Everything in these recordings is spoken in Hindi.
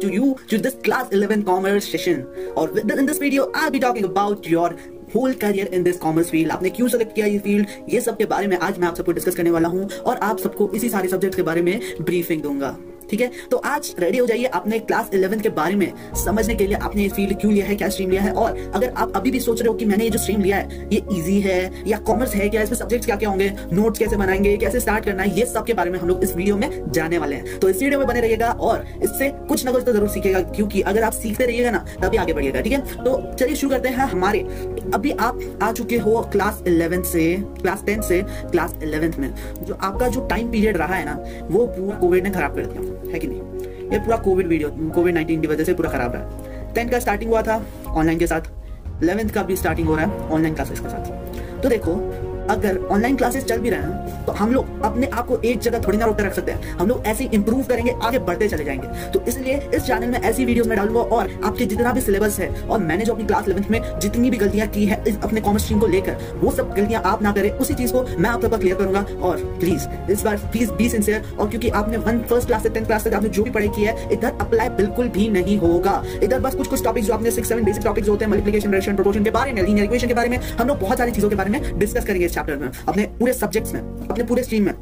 to you to this class 11 commerce session. Or in this video, I'll be talking about your whole career in this commerce field आपने क्यों सेलेक्ट किया ये फ़ील्ड ये सब के बारे में आज मैं आप सबको डिस्कस करने वाला हूँ और आप सबको इसी सारे सब्जेक्ट के बारे में ब्रीफिंग दूँगा। ठीक है? तो आज रेडी हो जाइए आपने क्लास इलेवन के बारे में। समझने के लिए आपने ये फ़ील्ड क्यों लिया है, क्या स्ट्रीम लिया है? और अगर आप अभी भी सोच रहे हो कि मैंने ये जो स्ट्रीम लिया है, ये इजी है या कॉमर्स है, क्या इसमें सब्जेक्ट क्या क्या होंगे नोट्स कैसे बनाएँगे, कैसे स्टार्ट करना है, ये सब के बारे में हम लोग इस वीडियो में जाने वाले हैं। तो इस वीडियो में बने रहिएगा और इससे कुछ ना कुछ तो ज़रूर सीखेगा, क्योंकि अगर आप सीखते रहिएगा ना, तभी आगे बढ़िएगा, ठीक है? तो चलिए शुरू करते हैं हमारे। अभी आप आ चुके हो क्लास इलेवेंथ से क्लास टेंथ से क्लास इलेवेंथ में। जो आपका जो टाइम पीरियड रहा है ना, वो पूरा कोविड ने खराब कर दिया। है कि नहीं? ये पूरा कोविड वीडियो कोविड नाइन्टीन की वजह से पूरा खराब है टेंथ का स्टार्टिंग हुआ था ऑनलाइन के साथ। इलेवेंथ का भी स्टार्टिंग हो रहा है ऑनलाइन क्लासेस के साथ। तो देखो अगर ऑनलाइन क्लासेस चल भी रहे हैं तो हम लोग अपने आप को एक जगह थोड़ी ना रोक कर रख सकते हैं। हम लोग ऐसे इंप्रूव करेंगे, आगे बढ़ते चले जाएँगे। तो इसलिए इस चैनल में ऐसी वीडियोस में डालूँगा और आपके जितना भी सिलेबस है और मैंने जो अपनी क्लास इलेवंथ में जितनी भी गलतियाँ की है अपने कॉमर्स स्ट्रीम को लेकर, वो सब गलतियाँ आप ना करें। उसी चीज़ को मैं आप क्लियर करूँगा और प्लीज़ इस बार प्लीज़ बी सिंसियर और क्योंकि आपने वन फ़र्स्ट क्लास से टेंथ क्लास तक आपने जो भी पढ़ाई की है, इधर अप्लाई बिल्कुल भी नहीं होगा। इधर बस कुछ कुछ टॉपिक जो आपने सिक्स सेवन बेसिक टॉपिक होते हैं मल्टीप्लिकेशन रेशन प्रोपोर्शन के बारे में के बारे में, हम लोग बहुत सारी चीज़ों के बारे में डिस्कस करेंगे इस चैप्टर में, अपने पूरे सब्जेक्ट्स में, अपने पूरे स्ट्रीम में।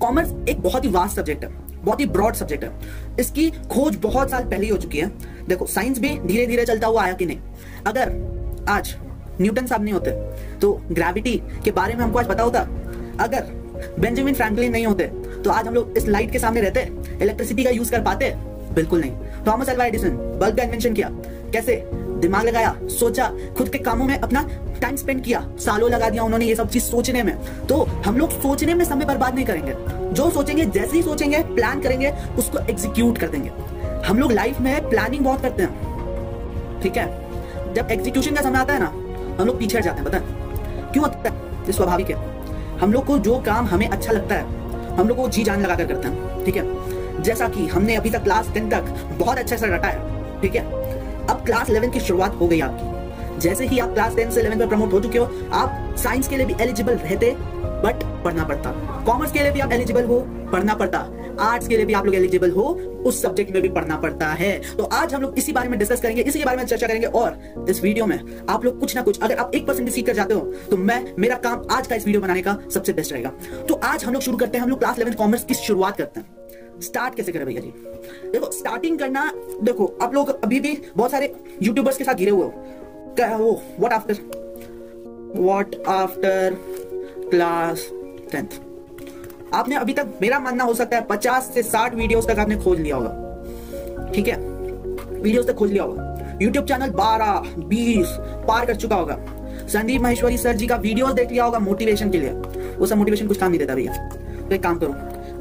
कॉमर्स एक बहुत ही वास्ट सब्जेक्ट है, बहुत ही ब्रॉड सब्जेक्ट है। इसकी खोज बहुत साल पहले ही हो चुकी है। देखो साइंस भी धीरे धीरे चलता हुआ आया कि नहीं? अगर आज न्यूटन साहब नहीं होते तो ग्रेविटी के बारे में हमको आज पता होता? अगर बेंजामिन फ्रैंकलिन नहीं होते तो आज हम लोग इस लाइट के सामने रहते? इलेक्ट्रिसिटी का यूज़ कर पाते? बिल्कुल नहीं। थॉमस अल्वा एडिसन बल्ब का इन्वेंशन किया। कैसे? दिमाग लगाया, सोचा, खुद के कामों में अपना टाइम स्पेंड किया, सालों लगा दिया उन्होंने ये सब चीज़ सोचने में। तो हम लोग सोचने में समय बर्बाद नहीं करेंगे। जो सोचेंगे, जैसे ही सोचेंगे प्लान करेंगे, उसको एग्जीक्यूट कर देंगे। हम लोग लाइफ में प्लानिंग बहुत करते हैं। ठीक है? जब एग्जीक्यूशन का समय आता है ना, हम लोग पीछे जाते हैं, पता क्यों होता है? स्वाभाविक है। हम लोग को जो काम हमें अच्छा लगता है, हम लोग को जी जान लगा कर करते हैं। ठीक है? जैसा कि हमने अभी तक क्लास टेन तक बहुत अच्छे से रटा है। ठीक है? अब क्लास इलेवन की शुरुआत हो गई आपकी। जैसे ही आप क्लास टेंथ से इलेवन में प्रमोट हो चुके हो, आप साइंस के लिए भी एलिजिबल रहते बट पढ़ना पड़ता। कॉमर्स के लिए भी आप एलिजिबल हो, पढ़ना पड़ता। आर्ट्स के लिए भी आप लोग एलिजिबल हो, उस सब्जेक्ट में भी पढ़ना पड़ता है। तो आज हम लोग इसी बारे में डिस्कस करेंगे, इसी के बारे में चर्चा करेंगे, और इस वीडियो में आप लोग कुछ ना कुछ, अगर आप एक परसेंट सीख कर जाते हो तो मैं, मेरा काम आज का इस वीडियो बनाने का सबसे बेस्ट रहेगा। तो आज हम लोग शुरू करते हैं, हम लोग क्लास इलेवन कॉमर्स की शुरुआत करते हैं। स्टार्ट कैसे करें भैया जी? देखो स्टार्टिंग करना, देखो, आप लोग अभी भी बहुत सारे यूट्यूबर्स के साथ घिरे हुए हो। क्या वो? What after what after class tenth आपने अभी तक मेरा मानना हो सकता है पचास से साठ वीडियोस तक आपने खोज लिया होगा। ठीक है? वीडियोस तक खोज लिया होगा। यूट्यूब चैनल बारह, बीस पार कर चुका होगा। संदीप महेश्वरी सर जी का वीडियोस देख लिया होगा मोटिवेशन के लिए। वो सब मोटिवेशन कुछ काम नहीं देता भैया। तो एक काम करो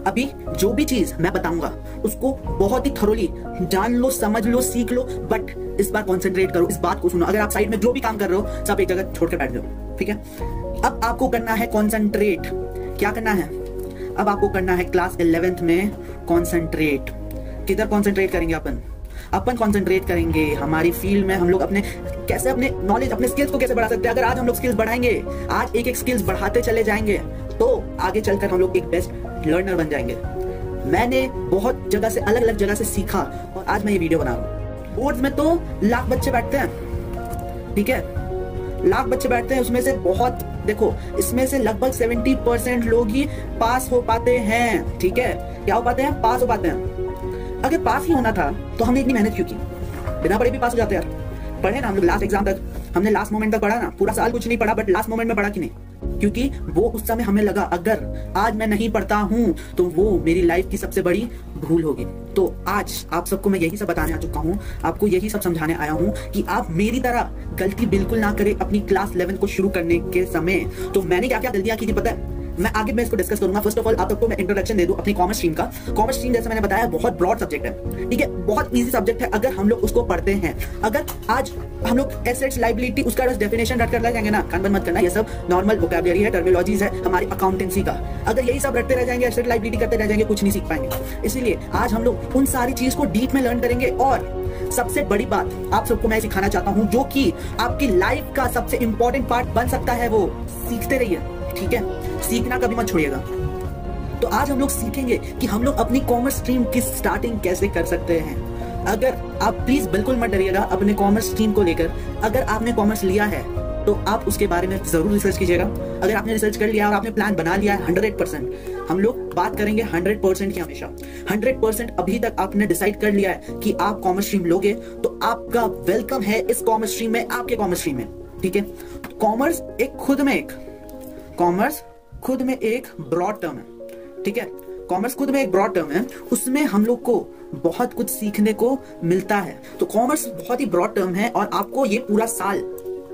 अभी जो भी चीज़ मैं बताऊँगा, उसको बहुत ही थरोली जान लो, समझ लो, सीख लो बट इस बार कॉन्सेंट्रेट करो, इस बात को सुनो। अगर आप साइड में जो भी काम कर रहे हो सब एक जगह छोड़ के बैठ जाओ, ठीक है? अब आपको करना है कॉन्सेंट्रेट क्या करना है? अब आपको करना है क्लास इलेवेंथ में कॉन्सेंट्रेट किधर कॉन्सेंट्रेट करेंगे अपन? अपन कॉन्सेंट्रेट करेंगे हमारी फ़ील्ड में। हम लोग अपने, कैसे अपने नॉलेज अपने स्किल्स को कैसे बढ़ा सकते हैं? अगर आज हम लोग स्किल्स बढ़ाएँगे, आज एक एक स्किल्स बढ़ाते चले जाएँगे तो आगे चलकर हम लोग एक बेस्ट लर्नर बन जाएँगे। मैंने बहुत जगह से अलग अलग जगह से सीखा और आज मैं ये वीडियो बना रहा हूँ। बोर्ड में तो लाख बच्चे बैठते हैं, ठीक है? लाख बच्चे बैठते हैं, उसमें से बहुत, देखो, इसमें से लगभग सेवेंटी परसेंट लोग ही पास हो पाते हैं, ठीक है? क्या हो पाते हैं? पास हो पाते हैं। अगर पास ही होना था तो हमने इतनी मेहनत क्यों की? बिना पढ़े भी पास हो जाते यार। पढ़े ना हम लोग लास्ट एग्ज़ाम तक। हमने लास्ट मोमेंट तक पढ़ा ना, पूरा साल कुछ नहीं पढ़ा बट लास्ट मोमेंट में पढ़ा कि नहीं? क्योंकि वो उस समय हमें लगा, अगर आज मैं नहीं पढ़ता हूँ तो वो मेरी लाइफ की सबसे बड़ी भूल होगी। तो आज आप सबको मैं यही सब बताने आ चुका हूँ, आपको यही सब समझाने आया हूँ कि आप मेरी तरह गलती बिल्कुल ना करें अपनी क्लास इलेवन को शुरू करने के समय। तो मैंने क्या क्या गलतियाँ की थी पता है मैं आगे मैं इसको डिस्कस करूँगा। फ़र्स्ट ऑफ़ ऑल आप सबको मैं इंट्रोडक्शन दे दूँ अपनी कॉमर्स स्ट्रीम का। कॉमर्स स्ट्रीम जैसे मैंने बताया, बहुत ब्रॉड सब्जेक्ट है। ठीक है? बहुत इजी सब्जेक्ट है, अगर हम लोग उसको पढ़ते हैं। अगर आज हम लोग एसेट्स लाइबिलिटी उसका डेफिनेशन रट कर ले जाएँगे ना, कान मत करना, ये सब नॉर्मल वोकेबलरी है टर्मिनोलॉजीज है हमारी अकाउंटेंसी का। अगर यही सब रटते रह जाएँगे एसेट लाइबिलिटी करते रह जाएँगे, कुछ नहीं सीख पाएँगे। इसलिए आज हम लोग उन सारी चीज़ को डीप में लर्न करेंगे और सबसे बड़ी बात आप सबको मैं सिखाना चाहता हूँ, जो कि आपकी लाइफ का सबसे इंपॉर्टेंट पार्ट बन सकता है वो सीखते रहिए। ठीक है? सीखना कभी मत छोड़िएगा। तो आज हम लोग सीखेंगे कि हम लोग अपनी कॉमर्स स्ट्रीम की स्टार्टिंग कैसे कर सकते हैं। अगर आप प्लीज़ बिल्कुल मत डरिएगा अपने कॉमर्स स्ट्रीम को लेकर। अगर आपने कॉमर्स लिया है तो आप उसके बारे में ज़रूर रिसर्च कीजिएगा। अगर आपने रिसर्च कर लिया और आपने प्लान बना लिया है हंड्रेड परसेंट हम लोग बात करेंगे हंड्रेड परसेंट की हमेशा। हंड्रेड परसेंट अभी तक आपने डिसाइड कर लिया है कि आप कॉमर्स स्ट्रीम लोगे तो आपका वेलकम है इस कॉमर्स स्ट्रीम में, आपके कॉमर्स स्ट्रीम में। ठीक है? कॉमर्स एक खुद में एक। कॉमर्स खुद में एक ब्रॉड टर्म है, ठीक है? कॉमर्स खुद में एक ब्रॉड टर्म है, उसमें हम लोग को बहुत कुछ सीखने को मिलता है। तो कॉमर्स बहुत ही ब्रॉड टर्म है और आपको ये पूरा साल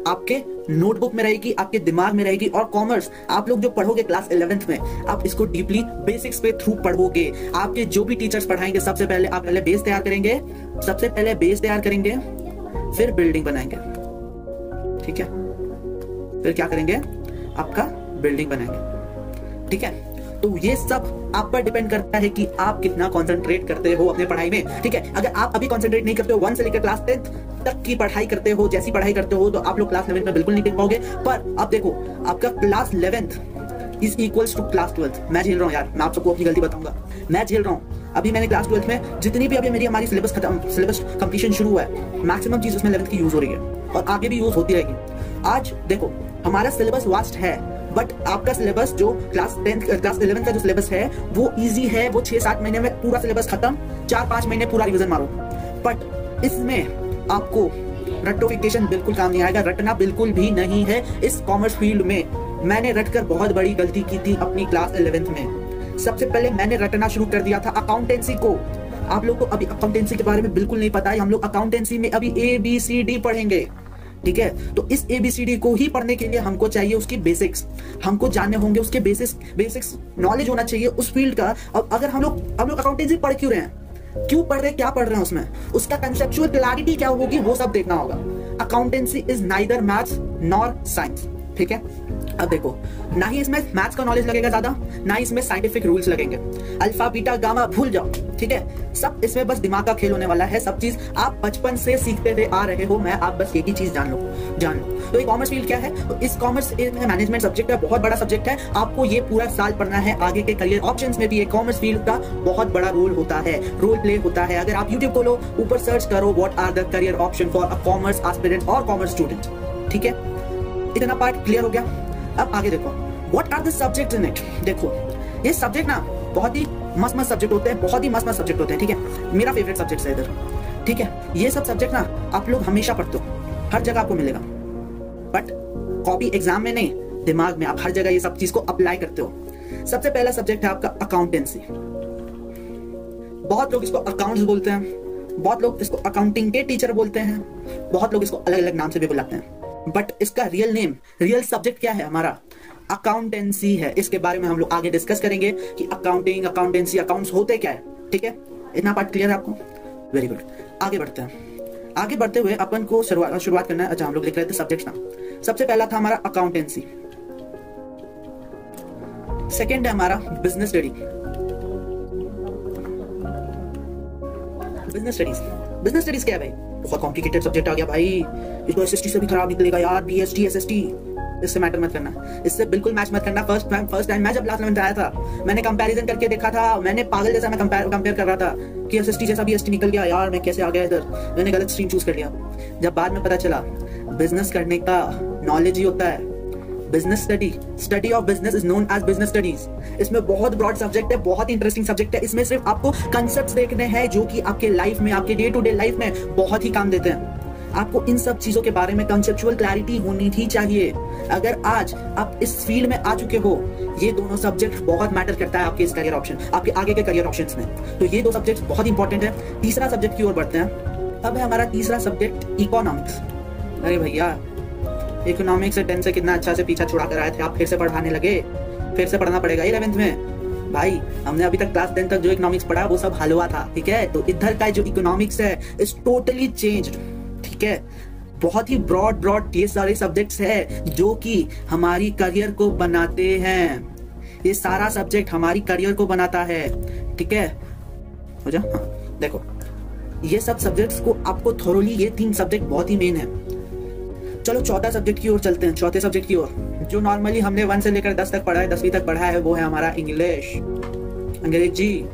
आपके नोटबुक में रहेगी, आपके दिमाग में रहेगी और कॉमर्स आप लोग जो पढ़ोगे क्लास इलेवेंथ में, आप इसको डीपली बेसिक्स पे थ्रू पढ़ोगे। आपके जो भी टीचर्स पढ़ाएँगे, सबसे पहले आप पहले बेस तैयार करेंगे, सबसे पहले बेस तैयार करेंगे, फिर बिल्डिंग बनाएँगे, ठीक है? फिर क्या करेंगे? आपका बिल्डिंग बनाएँगे। ठीक है? तो ये सब आप पर डिपेंड करता है कि आप कितना कंसंट्रेट करते हो अपने पढ़ाई में, ठीक है? अगर आप अभी कंसंट्रेट नहीं करते हो वन से लेकर क्लास टेंथ तक की पढ़ाई करते हो, जैसी पढ़ाई करते हो तो आप लोग क्लास इलेवेंथ में बिल्कुल नहीं टिक पाओगे। पर अब देखो, आपका class eleventh is equals to class twelfth मैं झेल रहा हूँ यार, मैं आप सबको अपनी गलती बताऊँगा। मैं झेल रहा हूँ। अभी मैंने क्लास ट्वेल्थ में जितनी भी अभी मेरी हमारी सिलेबस खत्म सिलेबस कंप्लीशन शुरू हुआ है मैक्सिमम चीज़ उसमें इलेवेंथ की यूज़ हो रही है और आगे भी यूज़ होती रहेगी। आज देखो, हमारा सिलेबस वास्ट है। बट आपका सिलेबस जो क्लास टेंथ क्लास इलेवेंथ का जो सिलेबस है, वो इजी है, वो छह सात महीने में पूरा सिलेबस खत्म, चार पाँच महीने पूरा रिविजन मारो। बट इसमें आपको रटोफिकेशन बिल्कुल काम नहीं आएगा, रटना बिल्कुल भी नहीं है। इस कॉमर्स फ़ील्ड में मैंने रटकर बहुत बड़ी गलती की थी अपनी क्लास इलेवेंथ में। सबसे पहले मैंने रटना शुरू कर दिया था अकाउंटेंसी को। आप लोग को अभी अकाउंटेंसी के बारे में बिल्कुल नहीं पता है, हम लोग अकाउंटेंसी में अभी ए बी सी डी पढ़ेंगे। ठीक है? तो इस एबीसीडी को ही पढ़ने के लिए हमको चाहिए उसकी बेसिक्स हमको जानने होंगे उसके बेसिक्स बेसिक्स नॉलेज होना चाहिए उस फ़ील्ड का। अब अगर हम लोग हम लोग अकाउंटेंसी पढ़ क्यों रहे हैं? क्यों पढ़ रहे हैं? क्या पढ़ रहे हैं उसमें? उसका कंसेप्चुअल क्लैरिटी क्या होगी वो सब देखना होगा। Accountancy is neither maths nor science ठीक है? अब देखो, ना ही इसमें मैथ्स का नॉलेज लगेगा ज़्यादा, ना ही इसमें साइंटिफिक रूल्स लगेंगे। अल्फ़ा बीटा गामा भूल जाओ, ठीक है? सब इसमें बस दिमाग का खेल होने वाला है, सब चीज़ आप बचपन से सीखते हुए आ रहे हो, मैं आप बस एक ही चीज़ जान लो जान लो। तो ये कॉमर्स फ़ील्ड क्या है? तो इस कॉमर्स मैनेजमेंट सब्जेक्ट है, बहुत बड़ा सब्जेक्ट है, आपको ये पूरा साल पढ़ना है, आगे के करियर ऑप्शन में भी कॉमर्स फ़ील्ड का बहुत बड़ा रोल होता है रोल प्ले होता है। अगर आप यूट्यूब खोलो, ऊपर सर्च करो what are the career option for a commerce aspirant और कॉमर्स स्टूडेंट ठीक है? इतना पार्ट क्लियर हो गया? अब आगे देखो। What are the subject in it देखो, ये सब्जेक्ट ना बहुत ही मस्त मस्त सब्जेक्ट होते हैं, बहुत ही मस्त मस्त सब्जेक्ट होते हैं, ठीक है? मेरा फेवरेट सब्जेक्ट है इधर, ठीक है? ये सब सब्जेक्ट ना आप लोग हमेशा पढ़ते हो, हर जगह आपको मिलेगा। बट कॉपी एग्ज़ाम में नहीं, दिमाग में आप हर जगह ये सब चीज़ को अप्लाई करते हो। सबसे पहला सब्जेक्ट है आपका अकाउंटेंसी बहुत लोग इसको अकाउंट्स बोलते हैं, बहुत लोग इसको अकाउंटिंग के टीचर बोलते हैं, बहुत लोग इसको अलग अलग नाम से भी बुलाते हैं। बट इसका रियल नेम रियल सब्जेक्ट क्या है हमारा? अकाउंटेंसी है। इसके बारे में हम लोग आगे डिस्कस करेंगे कि अकाउंटिंग अकाउंटेंसी अकाउंट्स होते क्या है। ठीक है? इतना पार्ट क्लियर है आपको? वेरी गुड आगे बढ़ते हैं। आगे बढ़ते हुए अपन को शुरुआत शुरुआत करना है। अच्छा हम लोग लिख रहे थे सब्जेक्ट ना। सबसे पहला था हमारा अकाउंटेंसी सेकेंड है हमारा business study business studies business studies क्या है भाई? बहुत कॉम्प्लिकेटेड सब्जेक्ट आ गया भाई। इसको एसएसटी से भी खराब निकलेगा यार B S T S S T इससे मैटर मत करना। इससे बिल्कुल मैच मत करना। फ़र्स्ट टाइम फ़र्स्ट टाइम मैं जब क्लास इलेवन आया था, मैंने कंपैरिजन करके देखा था। मैंने पागल जैसा मैं कंपेयर कर रहा था कि एसएसटी जैसा बी एस निकल गया। यार, मैं कैसे आ गया इधर? मैंने गलत स्ट्रीम चूज़ कर लिया। जब बाद में पता चला बिज़नेस करने का नॉलेज ही होता है। Business study study of business is known as business studies इसमें बहुत ब्रॉड सब्जेक्ट है, बहुत इंटरेस्टिंग सब्जेक्ट है। इसमें सिर्फ़ आपको कंसेप्ट देखने हैं जो कि आपके लाइफ में, आपके डे टू डे लाइफ में बहुत ही काम देते हैं। आपको इन सब चीज़ों के बारे में कंसेप्चुअल क्लैरिटी होनी ही चाहिए। अगर आज आप इस फ़ील्ड में आ चुके हो, ये दोनों सब्जेक्ट बहुत मैटर करता है आपके इस करियर ऑप्शन आपके आगे के करियर ऑप्शन में। तो ये दो सब्जेक्ट बहुत इंपॉर्टेंट है। तीसरा सब्जेक्ट की ओर बढ़ते हैं। अब है हमारा तीसरा सब्जेक्ट इकोनॉमिक्स अरे भैया इकोनॉमिक्स से टेंथ से कितना अच्छा से पीछा छुड़ा कर आए थे। आप फिर से पढ़ाने लगे? फिर से पढ़ना पड़ेगा इलेवेंथ में। भाई हमने अभी तक क्लास टेंथ तक जो इकोनॉमिक्स पढ़ा वो सब हलवा था ठीक है? तो इधर का जो इकोनॉमिक्स है इज़ टोटली चेंज ठीक है? बहुत ही ब्रॉड ब्रॉड ये सारे सब्जेक्ट्स है जो कि हमारी करियर को बनाते हैं। ये सारा सब्जेक्ट हमारी करियर को बनाता है ठीक है? हो जा हाँ, देखो ये सब सब्जेक्ट्स को आपको थोरोली ये तीन सब्जेक्ट बहुत ही मेन है। चलो चौथा सब्जेक्ट की ओर चलते हैं, चौथे सब्जेक्ट की ओर। जो नॉर्मली हमने वन से लेकर दस तक पढ़ा है, दसवीं तक पढ़ा है, वो है हमारा इंग्लिश अंग्रेज़ी।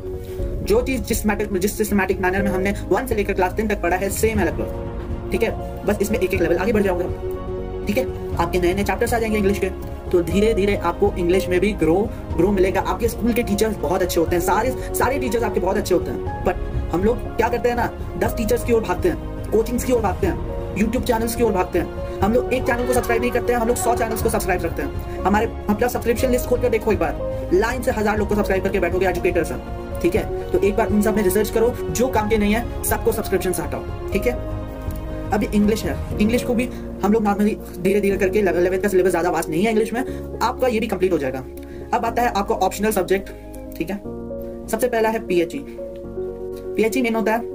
जो चीज़ जिस जिसमेटिक जिस सिस्टमैटिक मैनर में हमने वन से लेकर क्लास टेन तक पढ़ा है सेम है लगभग ठीक है? बस इसमें एक एक लेवल आगे बढ़ जाओगे ठीक है? आपके नए नए चैप्टर्स आ जाएँगे इंग्लिश के। तो धीरे धीरे आपको इंग्लिश में भी ग्रो ग्रो मिलेगा। आपके स्कूल के टीचर्स बहुत अच्छे होते हैं। सारे सारे टीचर्स आपके बहुत अच्छे होते हैं। बट हम लोग क्या करते हैं ना? दस टीचर्स की ओर भागते हैं। कोचिंग्स की ओर भागते हैं। यूट्यूब चैनल्स की ओर भागते हैं। हम लोग एक चैनल को सब्सक्राइब नहीं करते हैं हम लोग सौ चैनल को सब्सक्राइब करते हैं। हमारे अपना सब्सक्रिप्शन लिस्ट खोल कर देखो एक बार। लाइन से हज़ार लोग को सब्सक्राइब करके बैठोगे एजुकेटर एजुकेटर्स ठीक है? तो एक बार उन सब में रिसर्च करो, जो काम के नहीं है, सबको सब्सक्रिप्शन से हटाओ। ठीक है? अभी इंग्लिश है। इंग्लिश को भी हम लोग नॉर्मली धीरे धीरे करके इलेवेंथ का सिलेबस ज़्यादा वास्ट नहीं है इंग्लिश में। आपका ये भी कंप्लीट हो जाएगा। अब आता है आपका ऑप्शनल सब्जेक्ट ठीक है? सबसे पहला है पीएचई पीएचई मेन होता है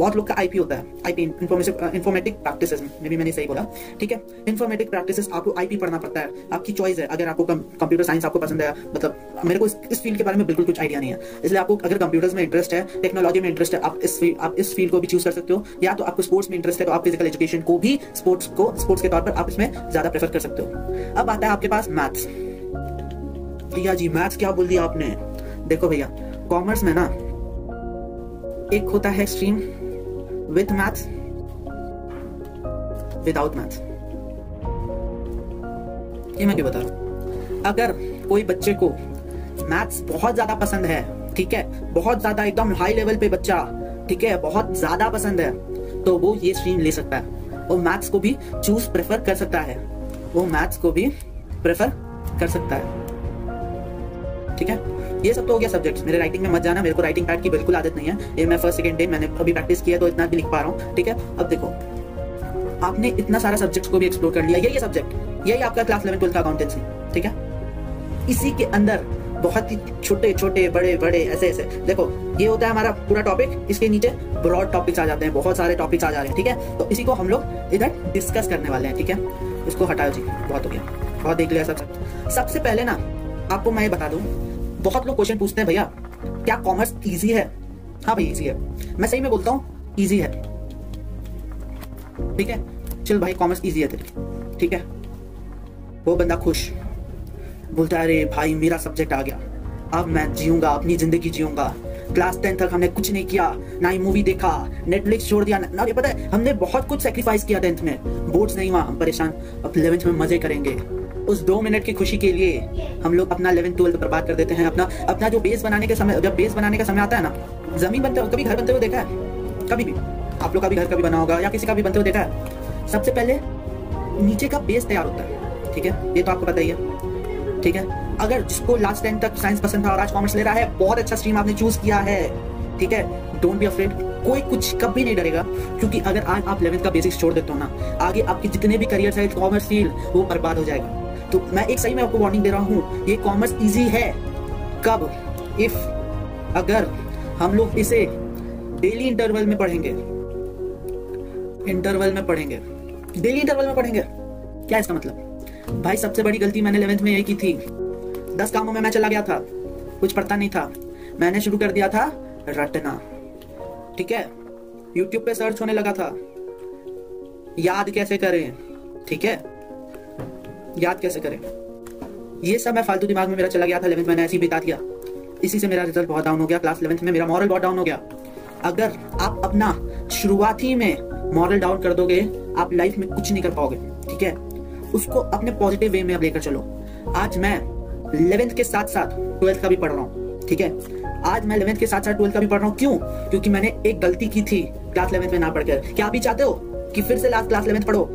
बहुत लोग का आईपी होता है आईपी इन्फॉर्मेटिक प्रैक्टिस में भी मैंने सही बोला। ठीक है? इन्फॉर्मेटिक प्रैक्टिस आपको आईपी पढ़ना पड़ता है आपकी चॉइस है। अगर आपको कंप्यूटर साइंस आपको पसंद है मतलब मेरे को इस, इस फ़ील्ड के बारे में बिल्कुल कुछ आइडिया नहीं है। इसलिए आपको अगर कंप्यूटर्स में इंटरेस्ट है टेक्नोलॉजी में इंटरेस्ट है आप इस आप इस फ़ील्ड को भी चूज़ कर सकते हो। या तो आपको स्पोर्ट्स में इंटरेस्ट है तो आप फ़िज़िकल एजुकेशन को भी स्पोर्ट्स को स्पोर्ट्स के तौर पर आप इसमें ज़्यादा प्रेफर कर सकते हो। अब आता है आपके पास मैथ्स भैया जी मैथ्स क्या बोल दिया आपने? देखो भैया कॉमर्स में ना एक होता है stream with maths without maths ये मैं क्यों बता रहा अगर कोई बच्चे को मैथ्स बहुत ज़्यादा पसंद है, ठीक है? बहुत ज़्यादा एकदम हाई लेवल पे बच्चा, ठीक है? बहुत ज़्यादा पसंद है तो वो ये स्ट्रीम ले सकता है। वो मैथ्स को भी चूज़ प्रेफर कर सकता है। वो मैथ्स को भी प्रेफर कर सकता है। ठीक है? ये सब तो हो गया सब्जेक्ट्स मेरे राइटिंग में मत जाना, मेरे को राइटिंग पैड की बिल्कुल आदत नहीं है। ये मैं फ़र्स्ट सेकंड डे मैंने अभी प्रैक्टिस किया तो इतना भी लिख पा रहा हूँ, ठीक है? अब देखो, आपने इतना सारा सब्जेक्ट को भी एक्सप्लोर कर लिया। यही सब्जेक्ट यही आपका क्लास इलेवन ट्वेल्थ का अकाउंटेंसी ठीक है? इसी के अंदर बहुत ही छोटे छोटे, बड़े बड़े, ऐसे ऐसे। देखो, ये होता है हमारा पूरा टॉपिक इसके नीचे ब्रॉड टॉपिक्स आ जाते हैं, बहुत सारे टॉपिक्स आ जा रहे हैं, ठीक है? तो इसी को हम लोग इधर डिस्कस करने वाले हैं, ठीक है? इसको हटाओ जी, बहुत हो गया। बहुत देख लिया सब सबसे पहले ना, आपको मैं ये बता दूँ बहुत लोग क्वेश्चन पूछते हैं, भैया, क्या कॉमर्स इजी है? हाँ भाई इजी है। मैं सही में बोलता हूँ इजी है। ठीक है? चल भाई कॉमर्स इजी है तेरे। ठीक है? वो बंदा खुश। बोलता है, अरे भाई, मेरा सब्जेक्ट आ गया। अब मैं जीऊँगा, अपनी ज़िंदगी जीऊँगा। क्लास टेन तक हमने कुछ नहीं किया, ना ही मूवी देखा नेटफ्लिक्स छोड़ दिया। ना ये पता है, हमने बहुत कुछ सेक्रीफाइस किया टेंथ में। बोर्ड्स नहीं हुआ, हम परेशान। अब इलेवेंथ में मज़े करेंगे। उस दो मिनट की खुशी के लिए हम लोग अपना इलेवन ट्वेल्थ बर्बाद कर देते हैं। अपना अपना जो बेस बनाने के समय, जब बेस बनाने का समय आता है ना, ज़मीन बनते कभी घर बनते हुए देखा है? कभी भी। आप लोग का भी घर कभी बना होगा या किसी का भी बनते हुए देखा है? सबसे पहले नीचे का बेस तैयार होता है, ठीक है? ये तो आपको पता ही है, ठीक है? अगर जिसको लास्ट टाइम तक साइंस पसंद था और आज कॉमर्स ले रहा है, बहुत अच्छा स्ट्रीम आपने चूज़ किया है, ठीक है? डोंट बी अफ्रेड कोई कुछ कभी नहीं डरेगा, क्योंकि अगर आज आप इलेवेंथ का बेसिक्स छोड़ देते हो ना, आगे आपके जितने भी करियर है कॉमर्स फ़ील्ड वो बर्बाद हो जाएगा। तो मैं एक सही में आपको वार्निंग दे रहा हूँ, ये कॉमर्स इजी है। कब? इफ़ अगर हम लोग इसे डेली इंटरवल में पढ़ेंगे। इंटरवल में पढ़ेंगे। डेली इंटरवल में पढ़ेंगे। क्या इसका मतलब? भाई, सबसे बड़ी गलती मैंने इलेवेंथ में यही की थी। दस कामों में मैं चला गया था। कुछ पढ़ता नहीं था। मैंने शुरू कर दिया था रटना। ठीक है? यूट्यूब पे सर्च होने लगा था। याद कैसे करें? ठीक है? याद कैसे करें? ये सब मैं फालतू दिमाग में मेरा चला गया था इलेवंथ मैंने ऐसे ही बिता दिया। इसी से मेरा रिज़ल्ट बहुत डाउन हो गया क्लास इलेवंथ में मेरा मॉरल बहुत डाउन हो गया। अगर आप अपना शुरुआती में मॉरल डाउन कर दोगे, आप लाइफ में कुछ नहीं कर पाओगे, ठीक है? उसको अपने पॉजिटिव वे में अब लेकर चलो। आज मैं इलेवेंथ के साथ साथ ट्वेल्थ का भी पढ़ रहा हूँ, ठीक है? आज मैं इलेवेंथ के साथ साथ ट्वेल्थ का भी पढ़ रहा हूँ। क्यों? क्योंकि मैंने एक गलती की थी क्लास इलेवेंथ में ना पढ़कर। क्या आप भी चाहते हो कि फिर से लास्ट क्लास इलेवेंथ पढ़ो?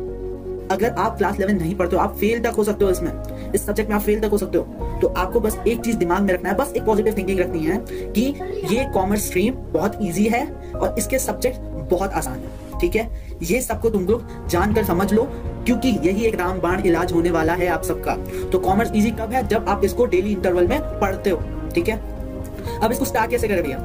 अगर आप क्लास इलेवन नहीं पढ़ते हो, आप फेल तक हो सकते हो इसमें। इस सब्जेक्ट में आप फेल तक हो सकते हो। तो आपको बस एक चीज़ दिमाग में रखना है, बस एक पॉजिटिव थिंकिंग रखनी है कि ये कॉमर्स स्ट्रीम बहुत ईजी है और इसके सब्जेक्ट बहुत आसान है, ठीक है? ये सबको तुम लोग जानकर समझ लो, क्योंकि यही एक रामबाण इलाज होने वाला है आप सबका। तो कॉमर्स इजी कब है? जब आप इसको डेली इंटरवल में पढ़ते हो, ठीक है? अब इसको स्टार्ट कैसे करें भैया?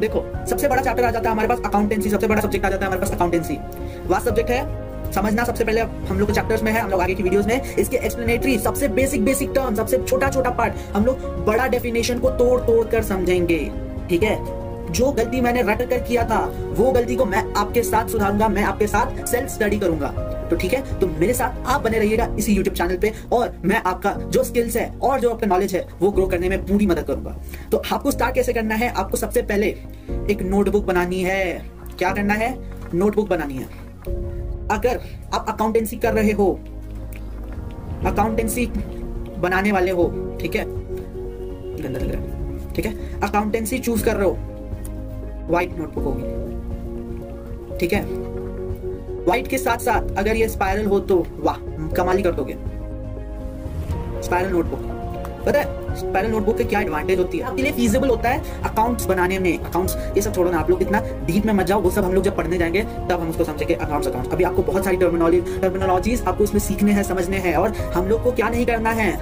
देखो, सबसे बड़ा चैप्टर आ जाता है हमारे पास अकाउंटेंसी सबसे बड़ा सब्जेक्ट आ जाता है हमारे पास अकाउंटेंसी वह सब्जेक्ट है समझना सबसे पहले हम लोग चैप्टर्स में है, हम लोग आगे की वीडियोस में। इसके एक्सप्लेनेटरी सबसे बेसिक बेसिक टर्म सबसे छोटा छोटा पार्ट हम लोग बड़ा डेफिनेशन को तोड़ तोड़ कर समझेंगे। ठीक है? जो गलती मैंने रट कर किया था, वो गलती को मैं आपके साथ सुधारूँगा, मैं आपके साथ सेल्फ स्टडी करूँगा। तो ठीक है? तो मेरे साथ आप बने रहिएगा इसी यूट्यूब चैनल पे, और मैं आपका जो स्किल्स है, और जो आपका नॉलेज है, वो ग्रो करने में पूरी मदद करूँगा। तो आपको स्टार्ट कैसे करना है? आपको सबसे पहले एक नोटबुक बनानी है। क्या करना है? नोटबुक बनानी है। अगर आप अकाउंटेंसी कर रहे हो अकाउंटेंसी बनाने वाले हो, ठीक है? गंदा लग रहा है ठीक है? अकाउंटेंसी चूज़ कर रहे हो व्हाइट नोटबुक होगी, ठीक है? व्हाइट के साथ साथ अगर ये स्पाइरल हो तो वाह, कमाली कर दोगे। स्पाइरल नोटबुक पता है? स्पाइरल नोटबुक के क्या एडवांटेज होती है? आपके लिए फीजिबल होता है अकाउंट्स बनाने में। अकाउंट्स ये सब छोड़ो ना, आप लोग इतना डीप में मत जाओ, वो सब हम लोग जब पढ़ने जाएँगे, तब हम उसको समझेंगे अकाउंट्स अकाउंट्स अभी आपको बहुत सारी टर्मिनोलॉजी टर्मिनोलॉजीज आपको इसमें सीखने हैं, समझने हैं, और हम लोग को क्या नहीं करना है?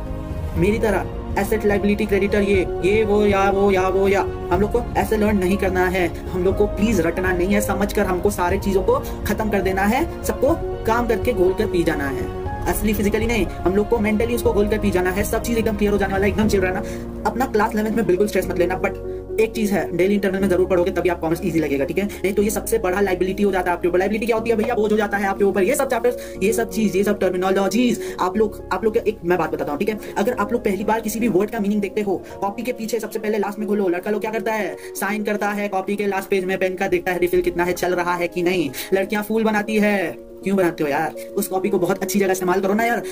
मेरी तरह एसेट लाइबिलिटी क्रेडिटर ये ये वो, या वो या वो, या। हम लोग को ऐसे लर्न नहीं करना है। हम लोग को प्लीज़ रटना नहीं है समझ कर हमको सारे चीज़ों को खत्म कर देना है, सबको काम करके घोल कर पी जाना है। असली फिजिकली नहीं, हम लोग को मेंटली उसको गोल कर पी जाना है, सब चीज़ एकदम क्लियर हो जाने वाला, एकदम चिल रहना। अपना क्लास लेवल में बिल्कुल स्ट्रेस मत लेना बट एक चीज़ है डेली इंटरनल में ज़रूर पढ़ोगे, तभी आप कॉमर्स इजी लगेगा, ठीक है? नहीं तो ये सबसे बड़ा लाइबिलिटी हो जाता है आपके ऊपर। लाइबिलिटी क्या होती है भैया? बोझ हो जाता है आपके ऊपर। ये सब चैप्टर्स ये सब चीज़, ये सब टर्मिनोलॉजीज आप लोग आप लोग एक, मैं बात बताता हूँ, ठीक है? अगर आप लोग पहली बार किसी भी वर्ड का मीनिंग देखते हो कॉपी के पीछे सबसे पहले लास्ट में खोलो, लड़का लोग क्या करता है? साइन करता है कॉपी के लास्ट पेज में पेन का देखता है रिफिल कितना है, चल रहा है कि नहीं? लड़कियाँ फूल बनाती है। क्यों बनाते हो यार? उस कॉपी को बहुत अच्छी जगह इस्तेमाल करो ना यार।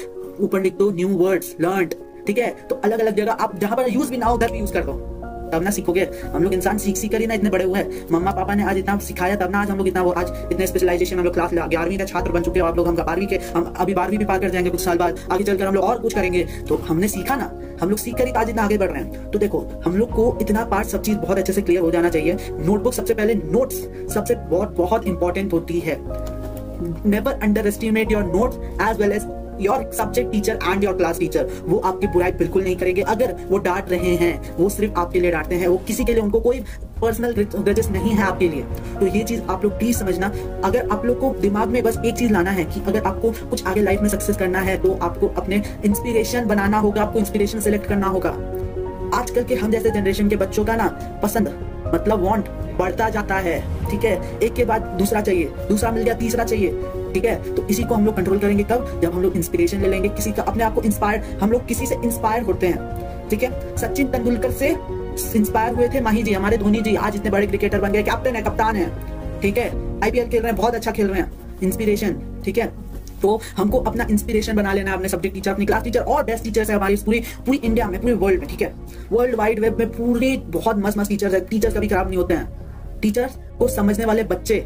ऊपर लिख दो न्यू वर्ड्स लर्न ठीक है? तो अलग अलग जगह आप जहाँ पर यूज़ भी ना हो, उधर भी यूज़ कर दो। तब ना सीखोगे। हम लोग इंसान सीख सीख कर ही ना इतने बड़े हुए हैं। मम्मा पापा ने आज इतना सिखाया, तब ना आज हम लोग इतना वो आज इतने स्पेशलाइजेशन हम लोग क्लास ग्यारहवीं का छात्र बन चुके हैं आप लोग हम बारहवीं के हम अभी बारहवीं भी पार कर जाएँगे कुछ साल बाद। आगे चलकर हम लोग और कुछ करेंगे। तो हमने सीखा ना। हम लोग सीख कर ही आज इतना आगे बढ़ रहे हैं। तो देखो, हम लोग को इतना पार्ट सब चीज़ बहुत अच्छे से क्लियर हो जाना चाहिए। नोटबुक सबसे पहले नोट्स सबसे बहुत बहुत इंपॉर्टेंट होती है। Never underestimate your notes as well as your subject teacher and your class teacher वो आपकी बुराई बिल्कुल नहीं करेंगे। अगर वो डांट रहे हैं, वो सिर्फ़ आपके लिए डांटते हैं, वो किसी के लिए उनको कोई पर्सनल ग्रजेस नहीं है आपके लिए। तो ये चीज़ आप लोग प्लीज़ समझना। अगर आप लोग को दिमाग में बस एक चीज़ लाना है कि अगर आपको कुछ आगे लाइफ में सक्सेस करना है तो आपको अपने इंस्पिरेशन बनाना होगा, आपको इंस्पिरेशन सिलेक्ट करना होगा। आजकल के हम जैसे जनरेशन के बच्चों का ना, पसंद मतलब वांट बढ़ता जाता है, ठीक है? एक के बाद दूसरा चाहिए, दूसरा मिल गया, तीसरा चाहिए, ठीक है? तो इसी को हम लोग कंट्रोल करेंगे कब जब हम लोग इंस्पिरेशन ले लेंगे, किसी का अपने आप को इंस्पायर हम लोग किसी से इंस्पायर होते हैं, ठीक है? सचिन तेंदुलकर से इंस्पायर हुए थे माही जी, हमारे धोनी जी, आज इतने बड़े क्रिकेटर बन गए कैप्टन है, कप्तान है, ठीक है? आईपीएल खेल रहे हैं, बहुत अच्छा खेल रहे हैं इंस्पिरेशन ठीक है? तो हमको अपना इंस्पिरेशन बना लेना है अपने सब्जेक्ट टीचर अपनी क्लास टीचर और बेस्ट टीचर्स है हमारी पूरी पूरी इंडिया में, पूरे वर्ल्ड में, ठीक है? वर्ल्ड वाइड वेब में पूरे बहुत मस्त मस्त टीचर्स है टीचर्स कभी खराब नहीं होते हैं टीचर्स को समझने वाले बच्चे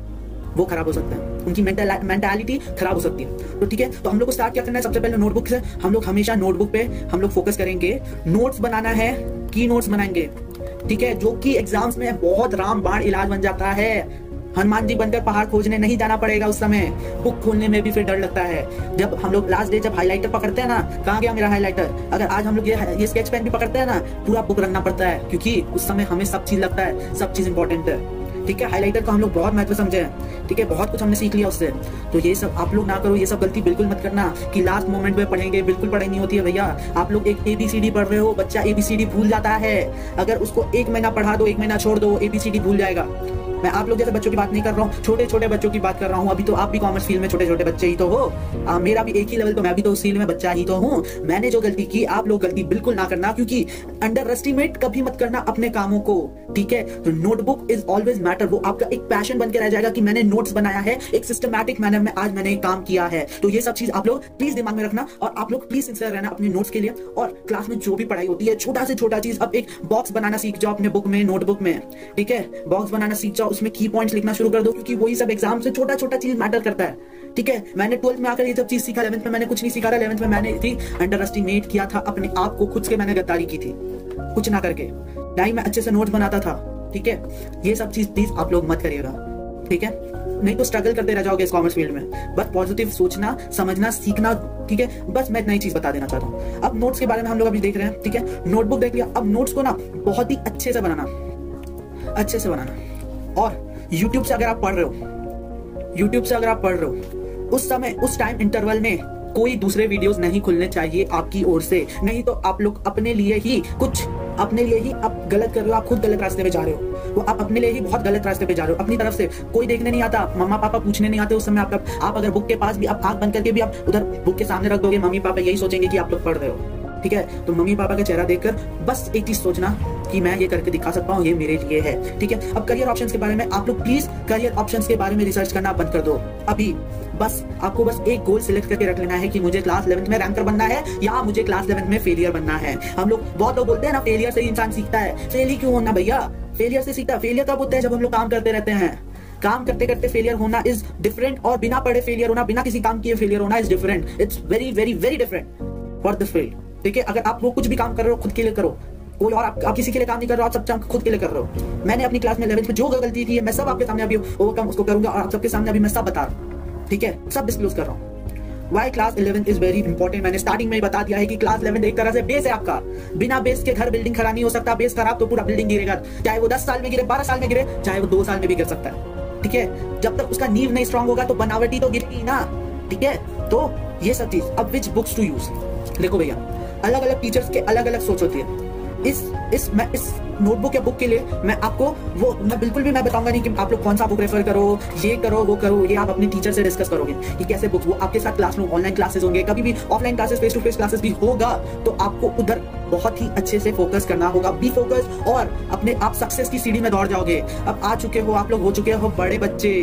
वो खराब हो सकते हैं। उनकी मेंटालिटी खराब हो सकती है। तो ठीक है तो हम लोग को स्टार्ट क्या करना है? सबसे पहले नोटबुक से हम लोग हमेशा नोटबुक पे हम लोग फोकस करेंगे। नोट्स बनाना है की नोट्स बनाएँगे। ठीक है, जो कि एग्ज़ाम्स में बहुत राम बाण इलाज बन जाता है। हनुमान जी बनकर पहाड़ खोजने नहीं जाना पड़ेगा उस समय। बुक खोलने में भी फिर डर लगता है। जब हम लोग लास्ट डे जब हाईलाइटर पकड़ते हैं ना, कहाँ गया मेरा हाईलाइटर अगर आज हम लोग ये ये स्केच पेन भी पकड़ते हैं ना, पूरा बुक रखना पड़ता है। क्योंकि उस समय हमें सब चीज़ लगता है, सब चीज़ इंपॉर्टेंट है। ठीक है? हाईलाइटर का हम लोग बहुत महत्व समझे हैं। ठीक है? बहुत कुछ हमने सीख लिया उससे। तो ये सब आप लोग ना करो, ये सब गलती बिल्कुल मत करना कि लास्ट मोमेंट में पढ़ेंगे, बिल्कुल पढ़ाई नहीं होती है भैया। आप लोग एक एबीसीडी पढ़ रहे हो, बच्चा एबीसीडी भूल जाता है। अगर उसको एक महीना पढ़ा दो, एक महीना छोड़ दो एबीसीडी भूल जाएगा। मैं आप लोग जैसे बच्चों की बात नहीं कर रहा हूँ छोटे छोटे बच्चों की बात कर रहा हूँ। अभी तो आप भी कॉमर्स फ़ील्ड में छोटे छोटे बच्चे ही तो हो। आ, मेरा भी एक ही लेवल तो मैं भी तो उस फ़ील्ड में बच्चा ही तो हूँ। मैंने जो गलती की आप लोग गलती बिल्कुल ना करना क्योंकि अंडर एस्टिमेट कभी मत करना अपने कामों को ठीक है? तो नोटबुक इज़ ऑलवेज मैटर वो आपका एक पैशन बन के रह जाएगा कि मैंने नोट्स बनाया है एक सिस्टमैटिक मैनर में आज मैंने काम किया है। तो ये सब चीज़ आप लोग प्लीज़ दिमाग में रखना और आप लोग प्लीज़ सिंसियर रहना अपने नोट्स के लिए। और क्लास में जो भी पढ़ाई होती है छोटा से छोटा चीज़ अब एक बॉक्स बनाना सीख जाओ अपने बुक में नोटबुक में ठीक है? बॉक्स बनाना सीख जाओ। उसमें की पॉइंट्स लिखना शुरू कर दो, क्योंकि वही सब एग्ज़ाम से छोटा छोटा चीज़ मैटर करता है। ठीक है? मैंने ट्वेल्थ में आकर ये सब चीज़ सीखा इलेवंथ में मैंने कुछ नहीं सीखा इलेवंथ में मैंने थी अंडर एस्टिमेट किया था अपने आप को, खुद से मैंने गद्दारी की थी। कुछ ना करके। नहीं, मैं अच्छे से नोट्स बनाता था। ठीक है? ये सब चीज़ प्लीज़ आप लोग मत करिएगा। ठीक है? नहीं तो स्ट्रगल करते रह जाओगे इस कॉमर्स फ़ील्ड में। बस पॉजिटिव सोचना, समझना, सीखना, ठीक है? बस मैं नई चीज़ बता देना चाहता हूँ। अब नोट्स के बारे में हम लोग अभी देख रहे हैं, ठीक है? नोटबुक देख लिया। अब नोट्स को ना बहुत ही अच्छे से बनाना। अच्छे से बनाना। और यूट्यूब से अगर आप पढ़ रहे हो यूट्यूब से अगर आप पढ़ रहे हो, उस समय, उस टाइम इंटरवल में कोई दूसरे वीडियोस नहीं खुलने चाहिए आपकी ओर से। नहीं तो आप लोग अपने लिए ही कुछ, अपने लिए ही आप गलत कर रहे हो, आप खुद गलत रास्ते में जा रहे हो। तो आप अपने लिए ही बहुत गलत रास्ते पे जा रहे हो। अपनी तरफ़ से कोई देखने नहीं आता मम्मा पापा पूछने नहीं आते उस समय आपका। आप अगर बुक के पास भी आप आँख बंद करके भी आप उधर बुक के सामने रख दोगे मम्मी पापा यही सोचेंगे कि आप लोग पढ़ रहे हो। ठीक है? तो मम्मी पापा का चेहरा देखकर बस एक चीज़ सोचना कि मैं ये करके दिखा सकता हूँ, ये मेरे लिए है। ठीक है? अब करियर ऑप्शन के बारे में आप लोग प्लीज़ करियर ऑप्शन के बारे में रिसर्च करना बंद कर दो। अभी बस आपको बस एक गोल सिलेक्ट करके रख लेना है कि मुझे क्लास इलेवंथ में रैंकर बनना है या मुझे क्लास इलेवंथ में फेलियर बनना है। हम लोग बहुत लोग बोलते हैं ना फेलियर से इंसान सीखता है। फेल ही क्यों होना भैया? फेलियर से सीखता है। फेलियर कब होता है जब हम लोग काम करते रहते हैं। काम करते करते फेलियर होना इज़ डिफरेंट और बिना पढ़े फेलियर होना, बिना किसी काम किए फेलियर होना is different it's very very very different for the field ठीक है? अगर आप वो कुछ भी काम कर रहे हो, खुद के लिए करो। कोई और आप, आप किसी के लिए काम नहीं कर रहे हो आप सब खुद के लिए कर रहे हो। मैंने अपनी क्लास में में जो गलती की है मैं सब आपके सामने अभी ओवरकम उसको करूँगा और आप सबके सामने अभी मैं सब बता रहा हूँ। ठीक है? सब डिस्क्लोज कर रहा हूँ। Why class eleven is very important मैंने स्टार्टिंग में बता दिया है कि क्लास इलेवन एक तरह से बेस है आपका। बिना बेस के घर बिल्डिंग खड़ा नहीं हो सकता बेस खराब तो पूरा बिल्डिंग गिरेगा। चाहे वो दस साल में गिरे बारह साल में गिरे चाहे वो दो साल में भी गिर सकता है। ठीक है? जब तक उसका नींव नहीं स्ट्रांग होगा तो बनावटी तो गिरेगी ना। ठीक है? तो ये सब चीज़ अब विच बुक्स टू यूज़ देखो भैया अलग अलग टीचर्स के अलग अलग सोच होती है। इस इस, मैं इस नोटबुक या बुक के लिए मैं आपको वो, मैं बिल्कुल भी मैं बताऊँगा नहीं कि आप लोग कौन सा बुक रेफर करो, ये करो, वो करो, ये आप अपने टीचर से डिस्कस करोगे कि कैसे बुक्स वो आपके साथ क्लास में ऑनलाइन क्लासेस होंगे, कभी भी offline classes face to face classes भी होगा तो आपको उधर बहुत ही अच्छे से फोकस करना होगा बी फोकस और अपने आप सक्सेस की सीढ़ी में दौड़ जाओगे। अब आ चुके हो आप लोग, हो चुके हो बड़े बच्चे।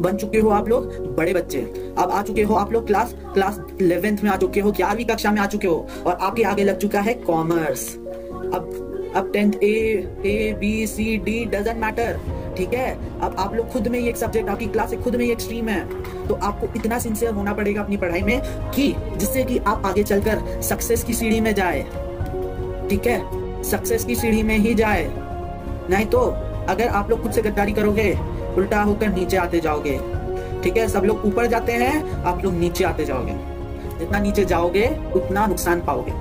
बन चुके हो आप लोग बड़े बच्चे। अब आ चुके हो आप लोग क्लास क्लास इलेवेंथ में आ चुके हो, ग्यारहवीं कक्षा में आ चुके हो और आपके आगे लग चुका है कॉमर्स अब अब tenth A A B C D doesn't matter ठीक है? अब आप लोग खुद में ही एक सब्जेक्ट आपकी क्लास खुद में ही एक स्ट्रीम है। तो आपको इतना सिंसियर होना पड़ेगा अपनी पढ़ाई में कि, जिससे कि आप आगे चलकर सक्सेस की सीढ़ी में जाए, ठीक है? सक्सेस की सीढ़ी में ही जाए। नहीं तो अगर आप लोग खुद से गद्दारी करोगे, उल्टा होकर नीचे आते जाओगे, ठीक है? सब लोग ऊपर जाते हैं, आप लोग नीचे आते जाओगे। जितना नीचे जाओगे, उतना नुकसान पाओगे,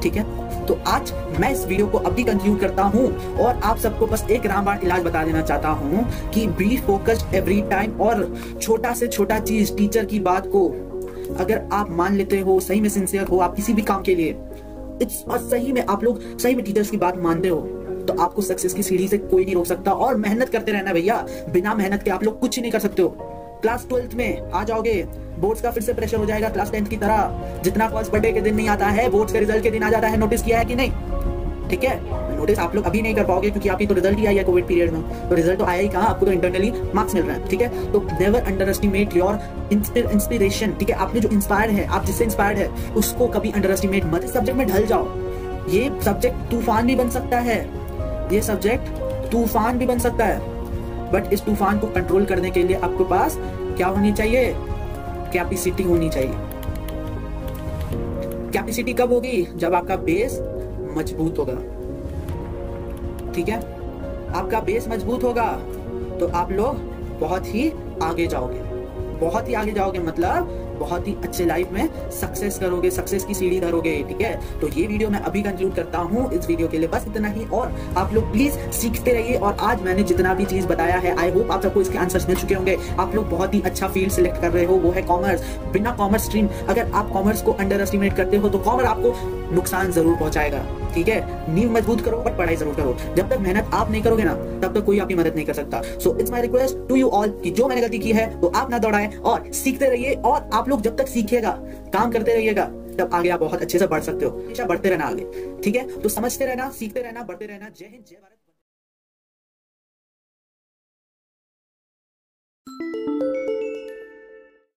ठीक है? तो आज मैं इस वीडियो को अभी कंक्लूड करता हूँ और आप सबको बस एक रामबाण इलाज बता देना चाहता हूँ कि बी फोकस्ड एवरी टाइम और छोटा से छोटा चीज़ टीचर की बात को अगर आप मान लेते हो, सही में सिंसियर हो आप किसी भी काम के लिए इट्स और सही में आप लोग, सही में टीचर्स की बात मानते हो तो आपको सक्सेस की सीढ़ी से कोई नहीं रोक सकता और मेहनत करते रहना भैया, बिना मेहनत के आप लोग कुछ नहीं कर सकते हो। क्लास ट्वेल्थ में आ जाओगे। बोर्ड्स का फिर से प्रेशर हो जाएगा क्लास टेंथ की तरह। जितना फ़र्स्ट बर्थडे के दिन नहीं आता है बोर्ड्स के रिज़ल्ट के दिन आ जाता है। नोटिस किया है कि नहीं? ठीक है? नोटिस आप लोग अभी नहीं कर पाओगे क्योंकि आपकी तो रिज़ल्ट ही आई है कोविड पीरियड में। तो रिज़ल्ट तो आया ही कहा? आपको तो इंटरनली मार्क्स मिल रहे हैं। ठीक है? तो never underestimate your inspiration ठीक है? आपने जो इंस्पायर्ड है, आप जिससे इंस्पायर्ड है, उसको कभी अंडर एस्टिमेट मत सब्जेक्ट में ढल जाओ। ये सब्जेक्ट तूफ़ान भी बन सकता है। ये सब्जेक्ट तूफ़ान भी बन सकता है। बट इस तूफ़ान को कंट्रोल करने के लिए आपके पास क्या होनी चाहिए? कैपेसिटी होनी चाहिए? कैपेसिटी कब होगी? जब आपका बेस मज़बूत होगा। ठीक है? आपका बेस मज़बूत होगा तो आप लोग बहुत ही आगे जाओगे। बहुत ही आगे जाओगे मतलब बहुत ही अच्छे लाइफ में सक्सेस करोगे सक्सेस की सीढ़ी धरोगे, ठीक है? तो ये वीडियो मैं अभी कंक्लूड करता हूँ। इस वीडियो के लिए बस इतना ही और आप लोग प्लीज़ सीखते रहिए और आज मैंने जितना भी चीज़ बताया है आई होप आप सबको इसके आंसर्स मिल चुके होंगे। आप लोग बहुत ही अच्छा फ़ील्ड सिलेक्ट कर रहे हो, वो है कॉमर्स बिना कॉमर्स स्ट्रीम अगर आप कॉमर्स को अंडर एस्टिमेट करते हो तो कॉमर्स आपको नुकसान ज़रूर पहुंचाएगा, ठीक है? नींव मज़बूत करो बट पढ़ाई ज़रूर करो। जब तक मेहनत आप नहीं करोगे ना, तब तक कोई आपकी मदद नहीं कर सकता। So it's my request to you all कि जो मैंने गलती की है, वो आप ना दौड़ाएँ और सीखते रहिए और आप लोग जब तक सीखिएगा, काम करते रहिएगा, तब आगे आप बहुत अच्छे से बढ़ सकते हो। हमेशा बढ़ते रहना आगे, ठीक है? तो समझते रहना, सीखते रहना, बढ़ते रहना। जय हिंद, जय भारत।